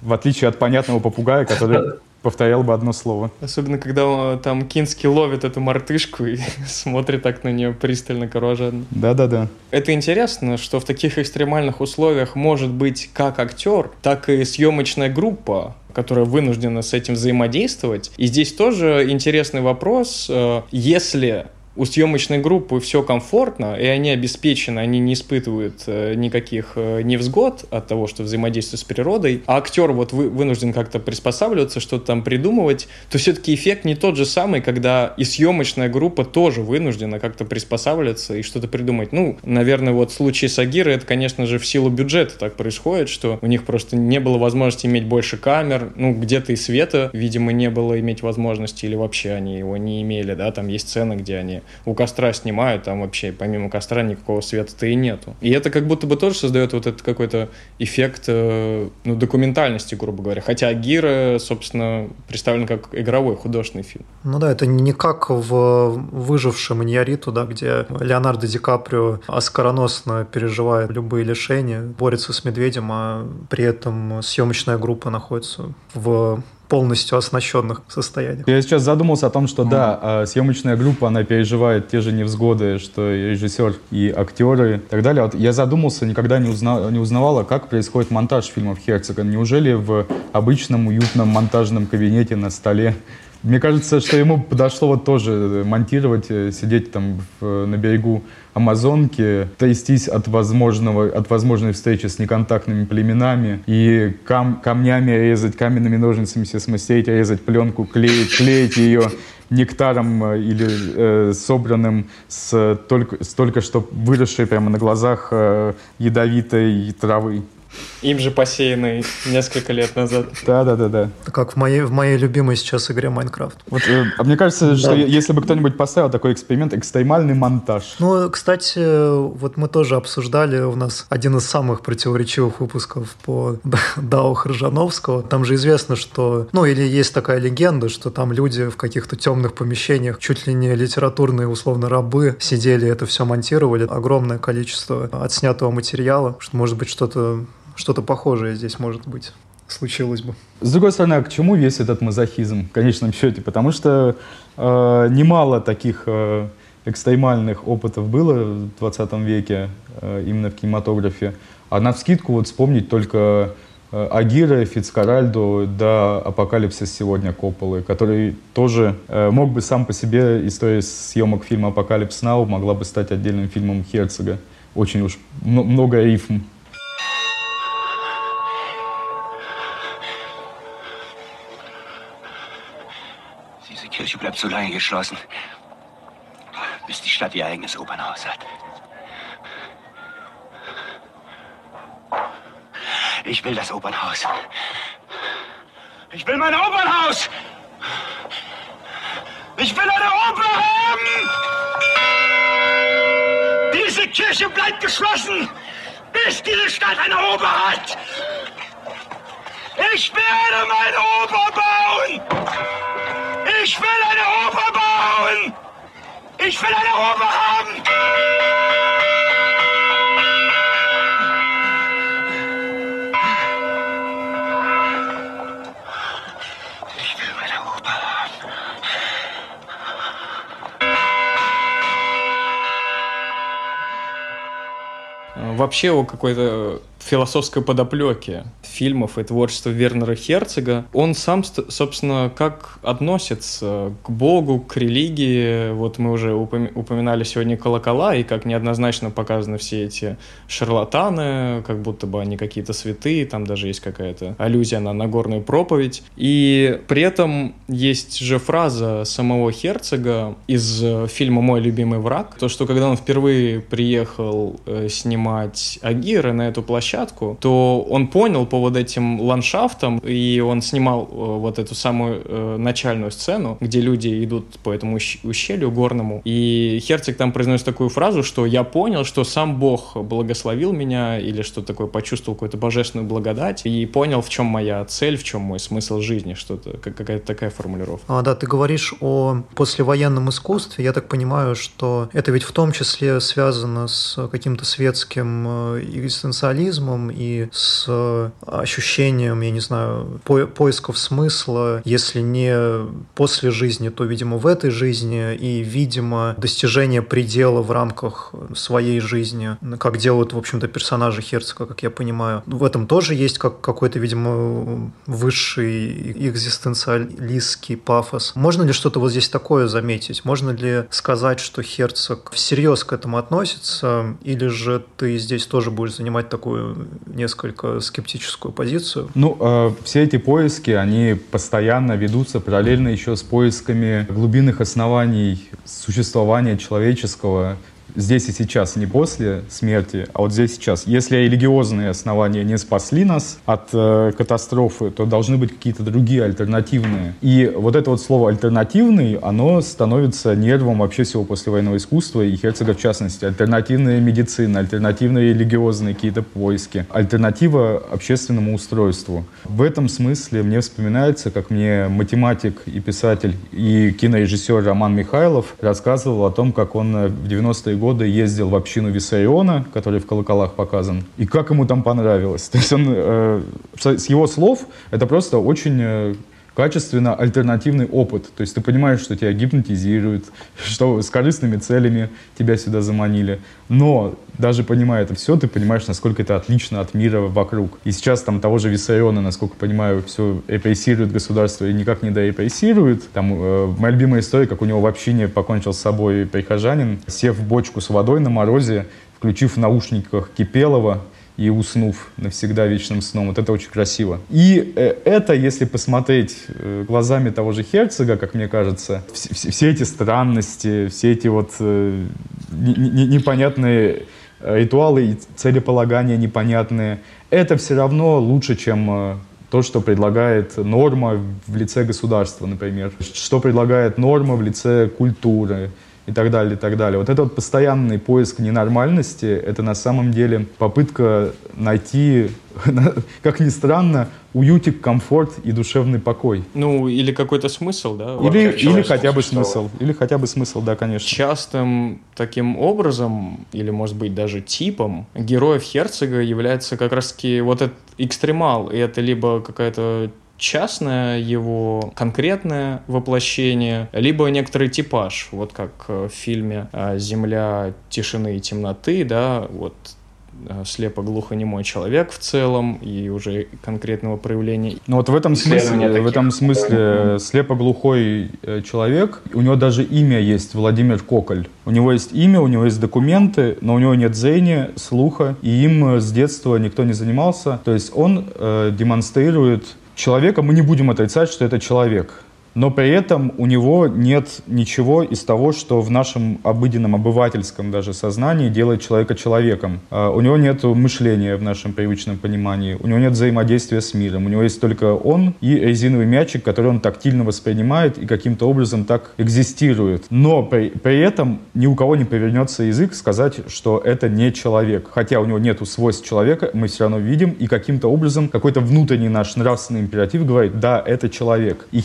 В отличие от понятного попугая, который повторял бы одно слово. Особенно, когда там Кински ловит эту мартышку и смотрит так на нее пристально, кровожадно. Да-да-да. Это интересно, что в таких экстремальных условиях может быть как актер, так и съемочная группа, которая вынуждена с этим взаимодействовать. И здесь тоже интересный вопрос. Э, если у съемочной группы все комфортно, и они обеспечены, они не испытывают э, никаких э, невзгод от того, что взаимодействуют с природой, а актер вот вы, вынужден как-то приспосабливаться, что-то там придумывать, то все-таки эффект не тот же самый, когда и съемочная группа тоже вынуждена как-то приспосабливаться и что-то придумать. Ну, наверное, вот в случае с Агирой это, конечно же, в силу бюджета так происходит, что у них просто не было возможности иметь больше камер, ну, где-то и света, видимо, не было иметь возможности, или вообще они его не имели, да, там есть сцены, где они у костра снимают, там вообще помимо костра никакого света-то и нету. И это как будто бы тоже создает вот этот какой-то эффект э, ну, документальности, грубо говоря. Хотя Гира, собственно, представлен как игровой художественный фильм. Ну да, это не как в «Выжившем Иньяриту», да, где Леонардо Ди Каприо оскароносно переживает любые лишения, борется с медведем, а при этом съемочная группа находится в полностью оснащенных состояниях. Я сейчас задумался о том, что да, а, съемочная группа, она переживает те же невзгоды, что и режиссер, и актеры и так далее. Вот я задумался, никогда не, узна, не узнавала, как происходит монтаж фильмов Херцога. Неужели в обычном уютном монтажном кабинете на столе мне кажется, что ему подошло вот тоже монтировать, э, сидеть там на берегу Амазонки, трястись от, возможного, от возможной встречи с неконтактными племенами и кам, камнями резать, каменными ножницами все смастерить, резать пленку, клеить, клеить ее нектаром э, или э, собранным с только, с только что выросшей прямо на глазах э, ядовитой травы. Им же посеянный несколько лет назад. Да, да, да, да. Как в моей, в моей любимой сейчас игре Майнкрафт. Вот, э, а мне кажется, что если бы кто-нибудь поставил такой эксперимент, экстремальный монтаж. Ну, кстати, вот мы тоже обсуждали, у нас один из самых противоречивых выпусков по Дао Хржановского. Там же известно, что, ну, или есть такая легенда, что там люди в каких-то темных помещениях, чуть ли не литературные, условно, рабы, сидели, это все монтировали. Огромное количество отснятого материала, что, может быть, что-то что-то похожее здесь может быть случилось бы. С другой стороны, а к чему весь этот мазохизм в конечном счете? Потому что э, немало таких э, экстремальных опытов было в 20 веке э, именно в кинематографе. А на вскидку вот вспомнить только э, Агирре, Фицкарральдо, да, Апокалипсис сегодня Копполы, который тоже э, мог бы сам по себе, история съемок фильма Apocalypse Now могла бы стать отдельным фильмом Херцога. Очень уж много рифм Kirche bleibt so lange geschlossen, bis die Stadt ihr eigenes Opernhaus hat. Ich will das Opernhaus. Ich will mein Opernhaus! Ich will eine Oper haben! Diese Kirche bleibt geschlossen, bis diese Stadt eine Oper hat! Ich werde meine Oper bauen! Ich will eine Oper bauen! Ich will eine Oper haben! Ich will meine Oper haben. Вообще о какой-то философской подоплеки фильмов и творчества Вернера Херцога, он сам, собственно, как относится к Богу, к религии. Вот мы уже упоминали сегодня колокола, и как неоднозначно показаны все эти шарлатаны, как будто бы они какие-то святые, там даже есть какая-то аллюзия на Нагорную проповедь. И при этом есть же фраза самого Херцога из фильма «Мой любимый враг», то, что когда он впервые приехал э, снимать Агира на эту площадку, то он понял по вот этим ландшафтам, и он снимал э, вот эту самую э, начальную сцену, где люди идут по этому ущелью горному, и Херцог там произносит такую фразу, что я понял, что сам Бог благословил меня, или что такое, почувствовал какую-то божественную благодать, и понял, в чем моя цель, в чем мой смысл жизни, что-то, какая-то такая формулировка. А, да, ты говоришь о послевоенном искусстве, я так понимаю, что это ведь в том числе связано с каким-то светским э, экзистенциализмом, и с ощущением, я не знаю, по поисков смысла, если не после жизни, то, видимо, в этой жизни, и, видимо, достижение предела в рамках своей жизни, как делают, в общем-то, персонажи Херцога, как я понимаю. В этом тоже есть как какой-то, видимо, высший экзистенциалистский пафос. Можно ли что-то вот здесь такое заметить? Можно ли сказать, что Херцог всерьез к этому относится, или же ты здесь тоже будешь занимать такую несколько скептическую позицию? Ну, э, все эти поиски, они постоянно ведутся параллельно еще с поисками глубинных оснований существования человеческого здесь и сейчас, не после смерти, а вот здесь и сейчас. Если религиозные основания не спасли нас от э, катастрофы, то должны быть какие-то другие альтернативные. И вот это вот слово «альтернативный», оно становится нервом вообще всего послевоенного искусства, и Херцога в частности. Альтернативная медицина, альтернативные религиозные какие-то поиски, альтернатива общественному устройству. В этом смысле мне вспоминается, как мне математик и писатель и кинорежиссер Роман Михайлов рассказывал о том, как он в 90-е годы ездил в общину Виссариона, который в колоколах показан, и как ему там понравилось. То есть он, э, с его слов, это просто очень э, качественно альтернативный опыт. То есть ты понимаешь, что тебя гипнотизируют, что с корыстными целями тебя сюда заманили. Но даже понимая это все, ты понимаешь, насколько это отлично от мира вокруг. И сейчас там того же Виссариона, насколько понимаю, все репрессирует государство и никак не дорепрессирует. Там э, моя любимая история, как у него в общине покончил с собой прихожанин, сев в бочку с водой на морозе, включив в наушниках Кипелова, и уснув навсегда вечным сном. Вот это очень красиво. И э, это, если посмотреть э, глазами того же Херцога, как мне кажется, все, все эти странности, все эти вот э, непонятные ритуалы и целеполагания непонятные, это все равно лучше, чем то, что предлагает норма в лице государства, например, что предлагает норма в лице культуры, и так далее, и так далее. Вот этот постоянный поиск ненормальности, это на самом деле попытка найти, как ни странно, уютик, комфорт и душевный покой. Ну, или какой-то смысл, да? Или, или хотя бы смысл. Или хотя бы смысл, да, конечно. Частым таким образом, или, может быть, даже типом, героев Херцога является как раз-таки вот этот экстремал. И это либо какая-то частное его конкретное воплощение, либо некоторый типаж, вот как в фильме а, «Земля тишины и темноты», да, вот а, слепо-глухонемой человек в целом и уже конкретного проявления. Ну вот в этом смысле, в этом смысле слепо-глухой э, человек, у него даже имя есть Владимир Коколь. У него есть имя, у него есть документы, но у него нет зрения, слуха, и им с детства никто не занимался. То есть он э, демонстрирует человека, мы не будем отрицать, что это человек но при этом у него нет ничего из того, что в нашем обыденном обывательском даже сознании делает человека человеком. А, у него нет мышления в нашем привычном понимании, у него нет взаимодействия с миром, у него есть только он и резиновый мячик, который он тактильно воспринимает и каким-то образом так экзистирует. Но при, при этом ни у кого не повернется язык сказать, что это не человек. Хотя у него нет свойств человека, мы все равно видим, и каким-то образом какой-то внутренний наш нравственный императив говорит, да, это человек. И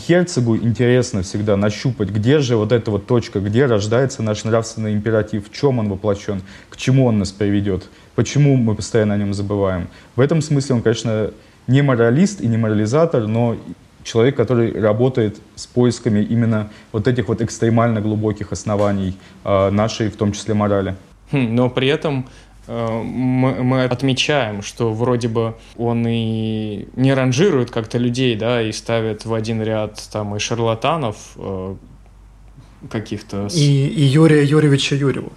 Интересно всегда нащупать, где же вот эта вот точка, где рождается наш нравственный императив, в чем он воплощен, к чему он нас приведет, почему мы постоянно о нем забываем. В этом смысле он, конечно, не моралист и не морализатор, но человек, который работает с поисками именно вот этих вот экстремально глубоких оснований э, нашей, в том числе, морали. Хм, но при этом мы, мы отмечаем, что вроде бы он и не ранжирует как-то людей, да, и ставит в один ряд там и шарлатанов э, каких-то... И, и Юрия Юрьевича Юрьева.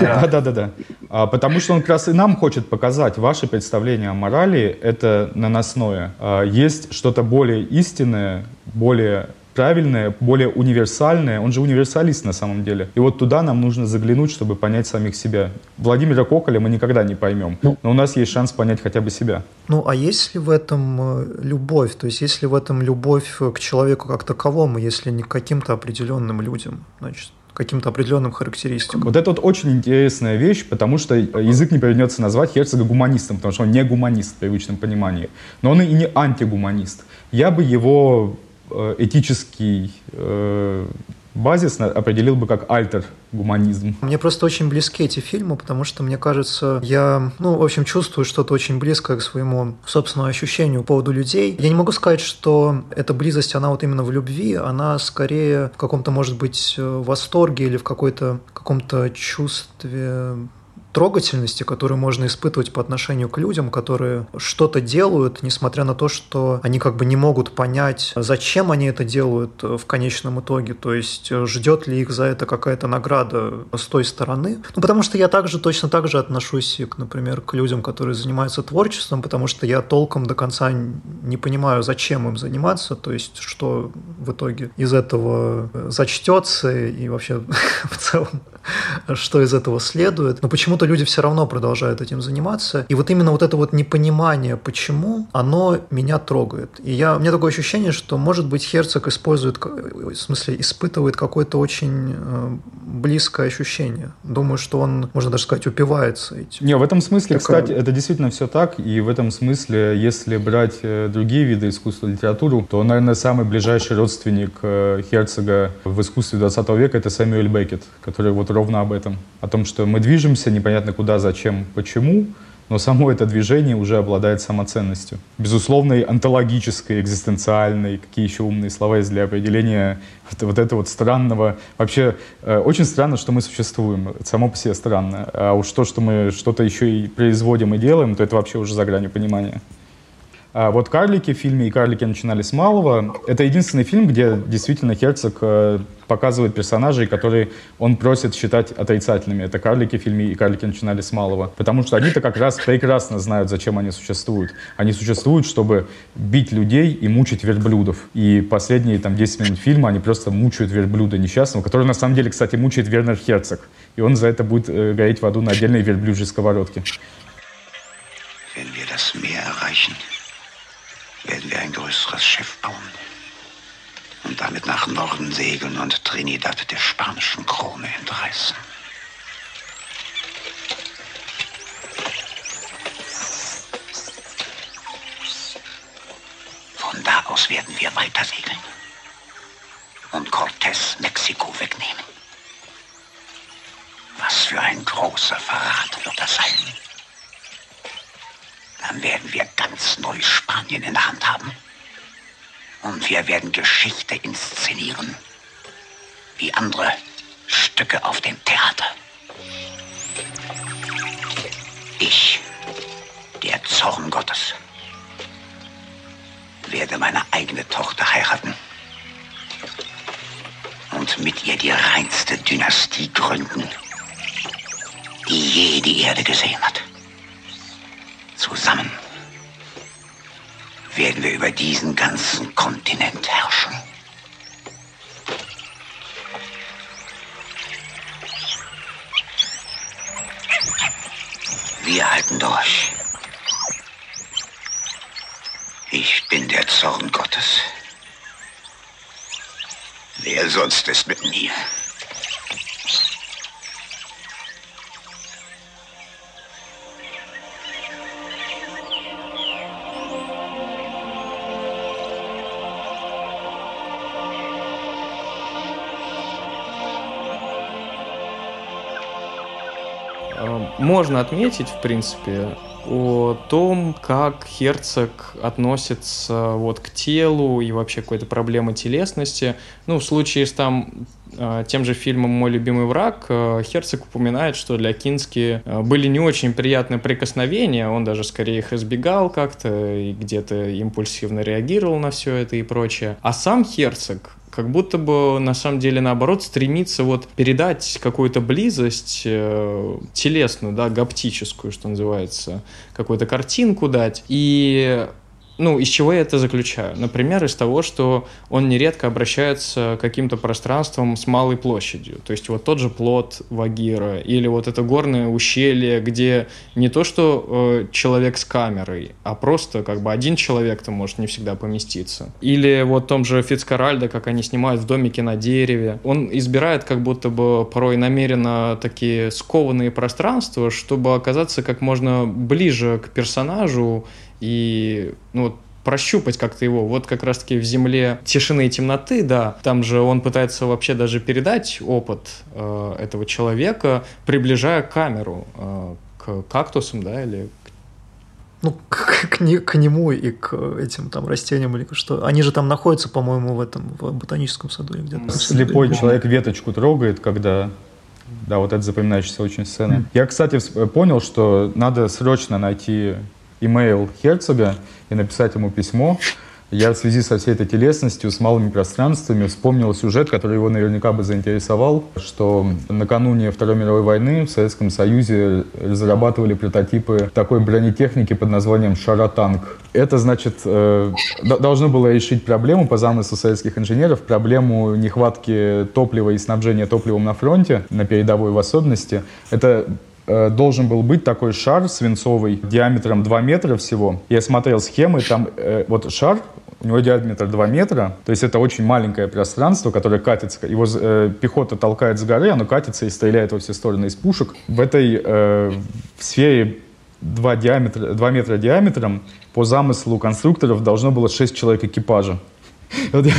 Да, да, да, да. А, потому что он как раз и нам хочет показать, ваше представление о морали – это наносное. А, есть что-то более истинное, более правильное, более универсальное. Он же универсалист на самом деле. И вот туда нам нужно заглянуть, чтобы понять самих себя. Владимира Коколя мы никогда не поймем, ну. но у нас есть шанс понять хотя бы себя. Ну, а есть ли в этом э, любовь? То есть, есть ли в этом любовь к человеку как таковому, если не к каким-то определенным людям? Значит, каким-то определенным характеристикам. Вот это вот очень интересная вещь, потому что язык не придется назвать Херцога гуманистом, потому что он не гуманист в привычном понимании. Но он и не антигуманист. Я бы его Э, этический э, базисно определил бы как альтер-гуманизм. Мне просто очень близки эти фильмы, потому что, мне кажется, я, ну, в общем, чувствую что-то очень близкое к своему собственному ощущению по поводу людей. Я не могу сказать, что эта близость, она вот именно в любви, она скорее в каком-то, может быть, э, восторге или в какой-то каком-то чувстве трогательности, которую можно испытывать по отношению к людям, которые что-то делают, несмотря на то, что они как бы не могут понять, зачем они это делают в конечном итоге, то есть ждет ли их за это какая-то награда с той стороны. Ну, потому что я также точно так же отношусь, к, например, к людям, которые занимаются творчеством, потому что я толком до конца не понимаю, зачем им заниматься, то есть что в итоге из этого зачтется и вообще в целом что из этого следует. Но почему-то люди все равно продолжают этим заниматься. И вот именно вот это вот непонимание, почему, оно меня трогает. И я, у меня такое ощущение, что, может быть, Херцог использует, в смысле, испытывает какое-то очень э, близкое ощущение. Думаю, что он, можно даже сказать, упивается этим. Не, в этом смысле, Такая... кстати, это действительно все так. И в этом смысле, если брать э, другие виды искусства, литературу, то, наверное, самый ближайший родственник э, Херцога в искусстве 20 века — это Сэмюэль Беккет, который вот ровно об этом. О том, что мы движемся, непонятно куда, зачем, почему, но само это движение уже обладает самоценностью. Безусловной, онтологической, экзистенциальной, какие еще умные слова есть для определения вот, вот этого вот странного. Вообще, э, очень странно, что мы существуем. Это само по себе странно. А уж то, что мы что-то еще и производим и делаем, то это вообще уже за гранью понимания. А вот «Карлики» в фильме «И карлики начинали с малого» — это единственный фильм, где действительно Херцог э, показывает персонажей, которые он просит считать отрицательными. Это карлики в фильме «И карлики начинали с малого». Потому что они-то как раз прекрасно знают, зачем они существуют. Они существуют, чтобы бить людей и мучить верблюдов. И последние там 10 минут фильма они просто мучают верблюда несчастного, который на самом деле, кстати, мучает Вернер Херцог. И он за это будет э, гореть в аду на отдельной верблюжьей сковородке. Wenn wir das Meer erreichen, werden wir ein größeres Schiff bauen und damit nach Norden segeln und Trinidad der spanischen Krone entreißen. Von da aus werden wir weiter segeln und Cortés Mexiko wegnehmen. Was für ein großer Verrat wird das sein? Dann werden wir ganz Neuspanien in der Hand haben. Und wir werden Geschichte inszenieren. Wie andere Stücke auf dem Theater. Ich, der Zorn Gottes, werde meine eigene Tochter heiraten und mit ihr die reinste Dynastie gründen, die je die Erde gesehen hat. Zusammen werden wir über diesen ganzen Kontinent herrschen. Wir halten durch. Ich bin der Zorn Gottes. Wer sonst ist mit mir? Можно отметить, в принципе, о том, как Херцог относится вот к телу и вообще какой-то проблемы телесности. Ну, в случае с там э, тем же фильмом «Мой любимый враг» Херцог упоминает, что для Кински э, были не очень приятные прикосновения, он даже скорее их избегал как-то и где-то импульсивно реагировал на все это и прочее. А сам Херцог как будто бы на самом деле наоборот стремится вот передать какую-то близость э, телесную, да, гаптическую, что называется, какую-то картинку дать. И ну, из чего я это заключаю? Например, из того, что он нередко обращается к каким-то пространствам с малой площадью. То есть вот тот же плод Вагира или вот это горное ущелье, где не то, что э, человек с камерой, а просто как бы один человек там может не всегда поместиться. Или вот том же Фицкаральдо, как они снимают в домике на дереве. Он избирает как будто бы порой намеренно такие скованные пространства, чтобы оказаться как можно ближе к персонажу и ну, прощупать как-то его. Вот как раз-таки в «Земле тишины и темноты», да, там же он пытается вообще даже передать опыт э, этого человека, приближая камеру э, к кактусам, да, или ну, к, к, не, к нему и к этим там растениям или что. Они же там находятся, по-моему, в этом в ботаническом саду или где-то. Слепой человек веточку трогает, когда да, вот это запоминающаяся очень сцена. Я, кстати, понял, что надо срочно найти имейл Херцога и написать ему письмо, я в связи со всей этой телесностью, с малыми пространствами, вспомнил сюжет, который его наверняка бы заинтересовал, что накануне Второй мировой войны в Советском Союзе разрабатывали прототипы такой бронетехники под названием «Шаротанк». Это, значит, э, должно было решить проблему по замыслу советских инженеров, проблему нехватки топлива и снабжения топливом на фронте, на передовой в особенности. Это должен был быть такой шар свинцовый диаметром 2 метра всего. Я смотрел схемы, там э, вот шар, у него диаметр 2 метра, то есть это очень маленькое пространство, которое катится. Его э, пехота толкает с горы, оно катится и стреляет во все стороны из пушек. В этой э, сфере 2, диаметра, 2 метра диаметром по замыслу конструкторов должно было 6 человек экипажа. Вот я,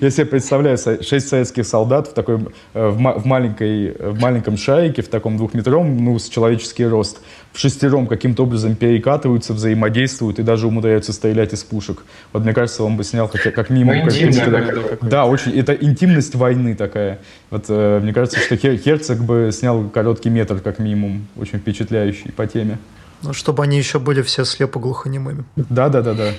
я себе представляю шесть советских солдат в такой э, в, в маленькой в маленьком шарике в таком двухметровом, ну с человеческий рост, в шестером каким-то образом перекатываются, взаимодействуют и даже умудряются стрелять из пушек. Вот мне кажется, он бы снял хотя как минимум как, да, очень это интимность войны такая. Вот э, мне кажется, что Хер, Херцог бы снял короткий метр как минимум, очень впечатляющий по теме. Ну, чтобы они еще были все слепо-глухонемыми. Да, да, да, да.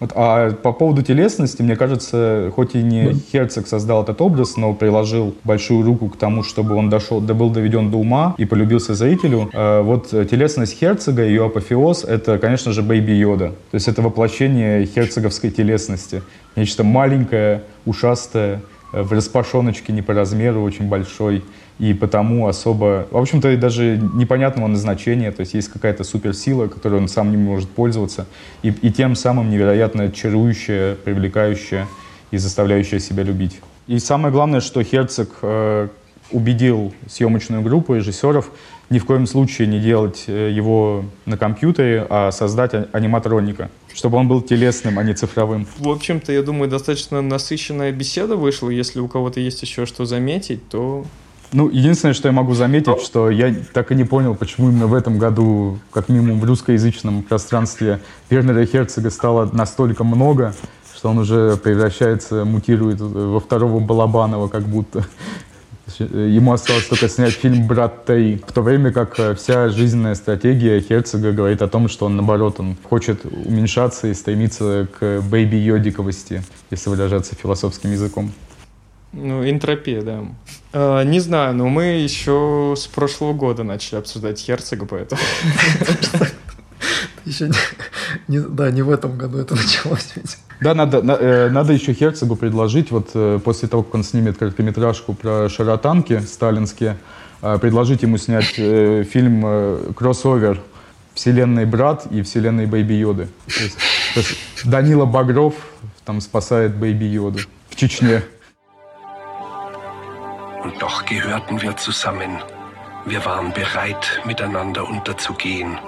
Вот, а по поводу телесности, мне кажется, хоть и не Херцог создал этот образ, но приложил большую руку к тому, чтобы он дошел, да был доведен до ума и полюбился зрителю. А вот телесность Херцога, ее апофеоз, это, конечно же, Бэйби Йода. То есть это воплощение херцоговской телесности. Нечто маленькое, ушастое, в распашоночке не по размеру, очень большой и потому особо, в общем-то, даже непонятного назначения, то есть есть какая-то суперсила, которой он сам не может пользоваться, и, и тем самым невероятно чарующая, привлекающая и заставляющая себя любить. И самое главное, что Херцог э, убедил съемочную группу режиссеров ни в коем случае не делать э, его на компьютере, а создать аниматроника, чтобы он был телесным, а не цифровым. В общем-то, я думаю, достаточно насыщенная беседа вышла. Если у кого-то есть еще что заметить, то ну, единственное, что я могу заметить, что я так и не понял, почему именно в этом году, как минимум в русскоязычном пространстве, Вернера Херцога стало настолько много, что он уже превращается, мутирует во второго Балабанова как будто. Ему осталось только снять фильм «Брат Таи», в то время как вся жизненная стратегия Херцога говорит о том, что он, наоборот, он хочет уменьшаться и стремиться к бэйби-йодиковости, если выражаться философским языком. Ну, энтропия, да. Э, не знаю, но мы еще с прошлого года начали обсуждать Херцога, поэтому... Еще не, да, не в этом году это началось ведь. Да, надо, на, э, надо еще Херцогу предложить, вот э, после того, как он снимет короткометражку про шаротанки сталинские, э, предложить ему снять э, фильм э, кроссовер вселенной Брат и вселенной Бэйби Йоды. То есть, то есть Данила Багров там спасает Бэйби Йоду в Чечне. Und doch gehörten wir zusammen. Wir waren bereit, miteinander unterzugehen.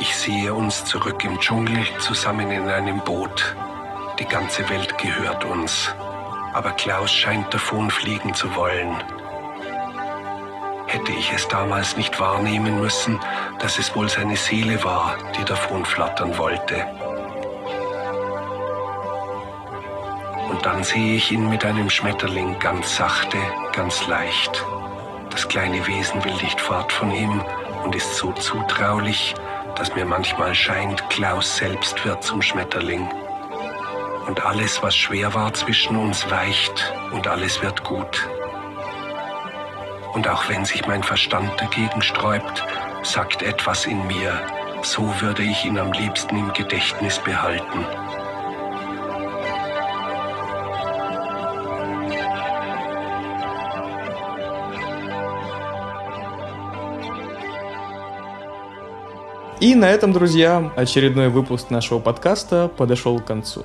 Ich sehe uns zurück im Dschungel zusammen in einem Boot. Die ganze Welt gehört uns. Aber Klaus scheint davon fliegen zu wollen. Hätte ich es damals nicht wahrnehmen müssen, dass es wohl seine Seele war, die davon flattern wollte. Und dann sehe ich ihn mit einem Schmetterling ganz sachte, ganz leicht. Das kleine Wesen will nicht fort von ihm und ist so zutraulich, dass mir manchmal scheint, Klaus selbst wird zum Schmetterling. Und alles, was schwer war zwischen uns, weicht und alles wird gut. Und auch wenn sich mein Verstand dagegen sträubt, sagt etwas in mir, so würde ich ihn am liebsten im Gedächtnis behalten. И на этом, друзья, очередной выпуск нашего подкаста подошел к концу.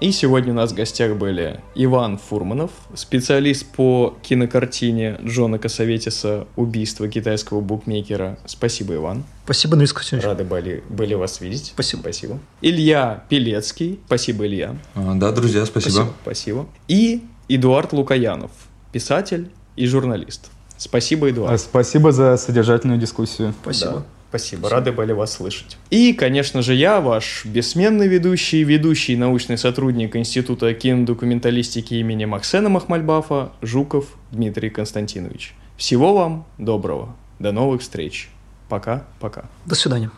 И сегодня у нас в гостях были Иван Фурманов, специалист по кинокартине Джона Косоветиса «Убийство китайского букмекера». Спасибо, Иван. Спасибо, Дмитрий Константинович. Рады были, были вас видеть. Спасибо. Спасибо. Илья Пелецкий. Спасибо, Илья. А, Да, друзья, спасибо. Спасибо. Спасибо. И Эдуард Лукаянов, писатель и журналист. Спасибо, А, Эдуард. Спасибо за содержательную дискуссию. Спасибо. Да, спасибо. Рады были вас слышать. И, конечно же, я, ваш бессменный ведущий, ведущий научный сотрудник Института кинодокументалистики имени Максена Махмальбафа, Жуков Дмитрий Константинович. Всего вам доброго. До новых встреч. Пока-пока. До свидания.